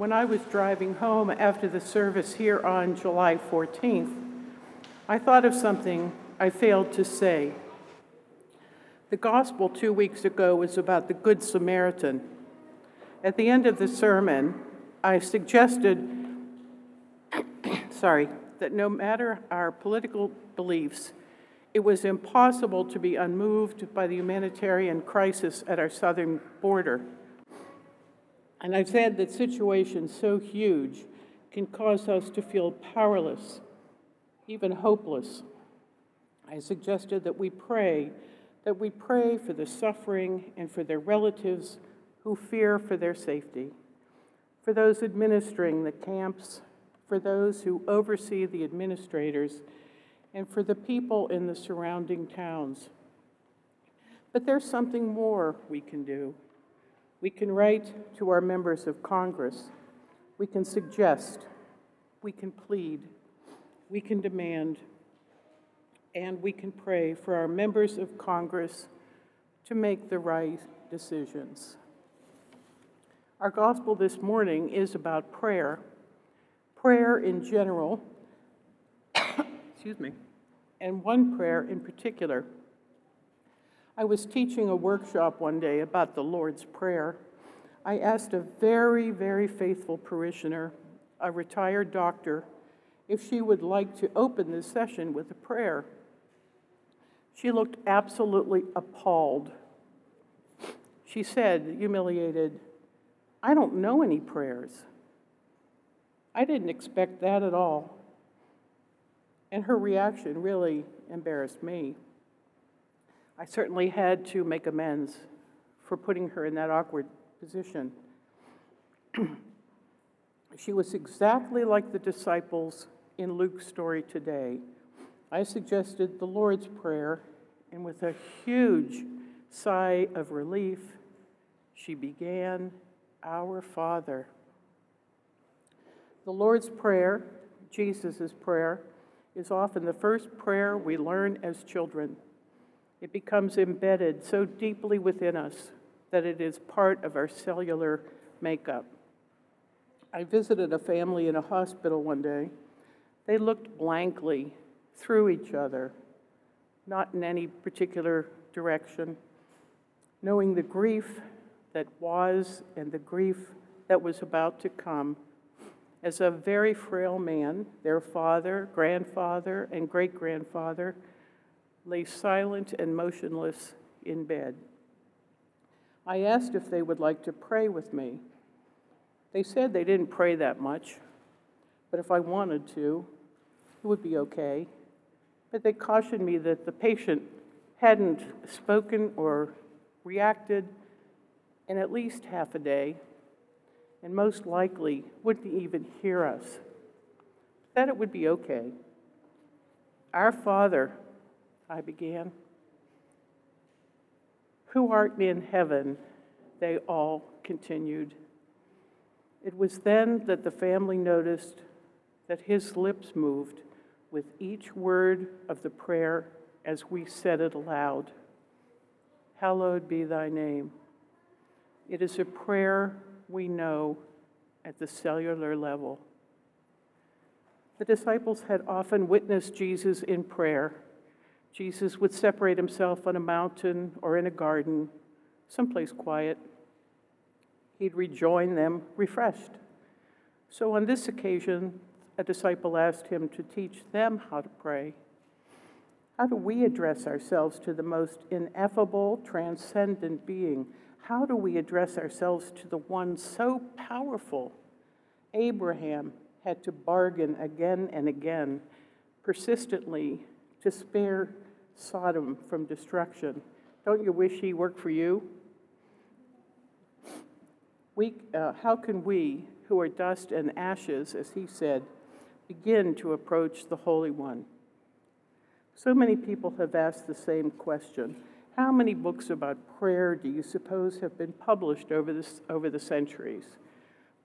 when I was driving home after the service here on July 14th, I thought of something I failed to say. The gospel two weeks ago was about the Good Samaritan. At the end of the sermon, I suggested, sorry, that no matter our political beliefs, it was impossible to be unmoved by the humanitarian crisis at our southern border. And I've said that situations so huge can cause us to feel powerless, even hopeless. I suggested that we pray, that we pray for the suffering and for their relatives who fear for their safety, for those administering the camps, for those who oversee the administrators and for the people in the surrounding towns. But there's something more we can do. We can write to our members of Congress. We can suggest. We can plead. We can demand. And we can pray for our members of Congress to make the right decisions. Our gospel this morning is about prayer. Prayer in general, excuse me, and one prayer in particular. I was teaching a workshop one day about the Lord's Prayer. I asked a very, very faithful parishioner, a retired doctor, if she would like to open this session with a prayer. She looked absolutely appalled. She said, humiliated, I don't know any prayers. I didn't expect that at all. And her reaction really embarrassed me. I certainly had to make amends for putting her in that awkward position. she was exactly like the disciples in Luke's story today. I suggested the Lord's Prayer, and with a huge sigh of relief, she began, Our Father. The Lord's Prayer, Jesus' prayer, is often the first prayer we learn as children. It becomes embedded so deeply within us that it is part of our cellular makeup. I visited a family in a hospital one day. They looked blankly through each other, not in any particular direction, knowing the grief that was and the grief that was about to come as a very frail man, their father, grandfather, and great grandfather lay silent and motionless in bed. I asked if they would like to pray with me. They said they didn't pray that much, but if I wanted to, it would be okay. But they cautioned me that the patient hadn't spoken or reacted in at least half a day and most likely wouldn't even hear us. That it would be okay. Our Father, I began, who art in heaven, they all continued. It was then that the family noticed that his lips moved with each word of the prayer as we said it aloud Hallowed be thy name. It is a prayer we know at the cellular level. The disciples had often witnessed Jesus in prayer. Jesus would separate himself on a mountain or in a garden, someplace quiet. He'd rejoin them refreshed. So on this occasion, a disciple asked him to teach them how to pray. How do we address ourselves to the most ineffable, transcendent being how do we address ourselves to the one so powerful? Abraham had to bargain again and again, persistently, to spare Sodom from destruction. Don't you wish he worked for you? We, uh, how can we, who are dust and ashes, as he said, begin to approach the Holy One? So many people have asked the same question how many books about prayer do you suppose have been published over, this, over the centuries?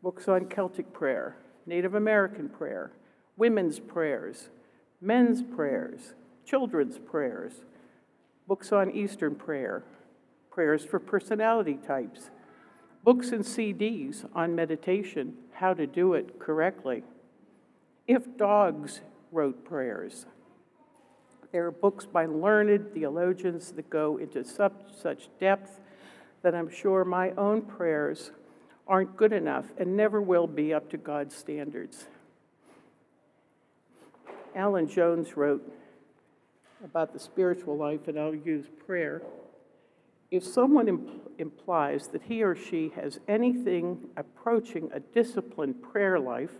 Books on Celtic prayer, Native American prayer, women's prayers, men's prayers, children's prayers, books on Eastern prayer, prayers for personality types, books and CDs on meditation, how to do it correctly. If dogs wrote prayers, there are books by learned theologians that go into such depth that I'm sure my own prayers aren't good enough and never will be up to God's standards. Alan Jones wrote about the spiritual life, and I'll use prayer. If someone imp- implies that he or she has anything approaching a disciplined prayer life,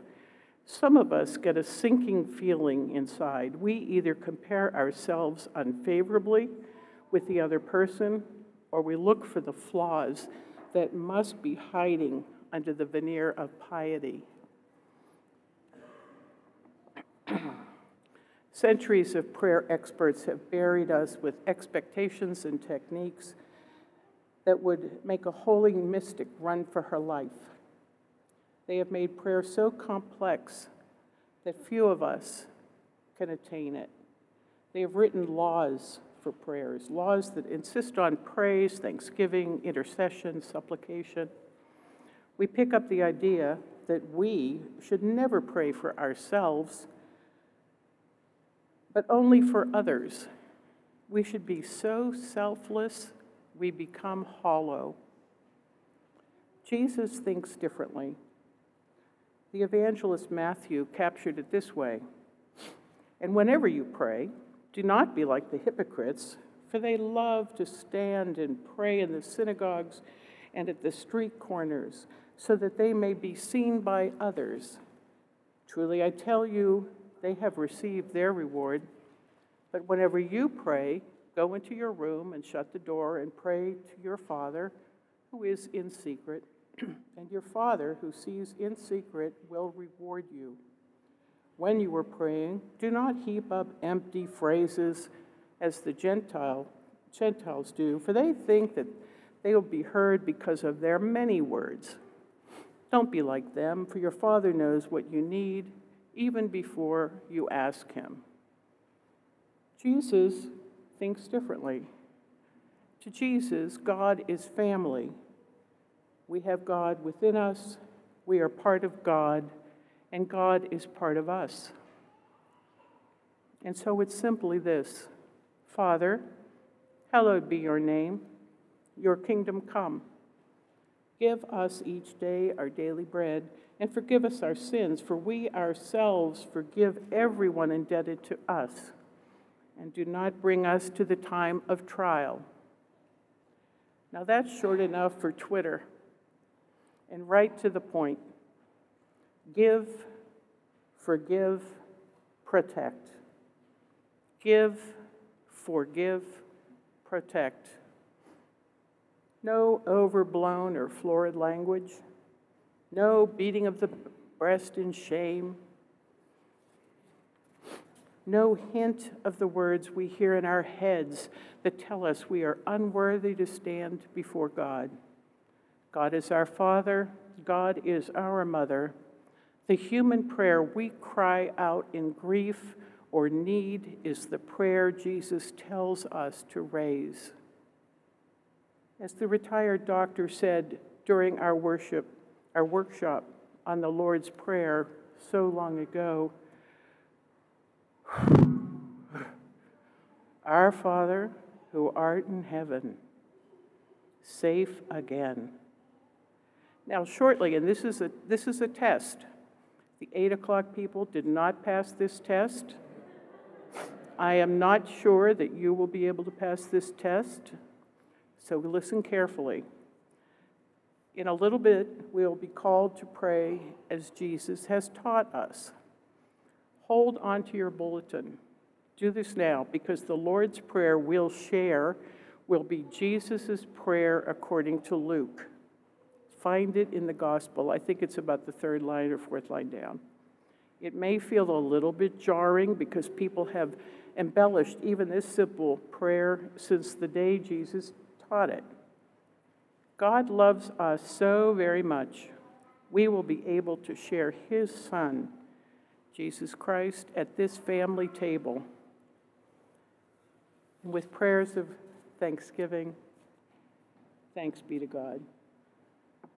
some of us get a sinking feeling inside. We either compare ourselves unfavorably with the other person, or we look for the flaws that must be hiding under the veneer of piety. Centuries of prayer experts have buried us with expectations and techniques that would make a holy mystic run for her life. They have made prayer so complex that few of us can attain it. They have written laws for prayers, laws that insist on praise, thanksgiving, intercession, supplication. We pick up the idea that we should never pray for ourselves, but only for others. We should be so selfless, we become hollow. Jesus thinks differently. The evangelist Matthew captured it this way And whenever you pray, do not be like the hypocrites, for they love to stand and pray in the synagogues and at the street corners, so that they may be seen by others. Truly, I tell you, they have received their reward. But whenever you pray, go into your room and shut the door and pray to your Father who is in secret, and your Father who sees in secret will reward you when you are praying, do not heap up empty phrases as the Gentile, Gentiles do, for they think that they will be heard because of their many words. Don't be like them, for your Father knows what you need even before you ask Him. Jesus thinks differently. To Jesus, God is family. We have God within us, we are part of God and God is part of us. And so it's simply this Father, hallowed be your name, your kingdom come. Give us each day our daily bread, and forgive us our sins, for we ourselves forgive everyone indebted to us. And do not bring us to the time of trial. Now that's short enough for Twitter and right to the point. Give, forgive, protect. Give, forgive, protect. No overblown or florid language. No beating of the breast in shame. No hint of the words we hear in our heads that tell us we are unworthy to stand before God. God is our Father, God is our mother. The human prayer we cry out in grief or need is the prayer Jesus tells us to raise. As the retired doctor said during our worship, our workshop on the Lord's Prayer so long ago, Our Father, who art in heaven, safe again. Now, shortly, and this is a, this is a test. The 8 o'clock people did not pass this test. I am not sure that you will be able to pass this test, so listen carefully. In a little bit, we will be called to pray as Jesus has taught us. Hold on to your bulletin. Do this now because the Lord's Prayer we'll share will be Jesus' prayer according to Luke find it in the gospel. I think it's about the third line or fourth line down. It may feel a little bit jarring because people have embellished even this simple prayer since the day Jesus taught it. God loves us so very much, we will be able to share His Son, Jesus Christ, at this family table with prayers of thanksgiving. Thanks be to God.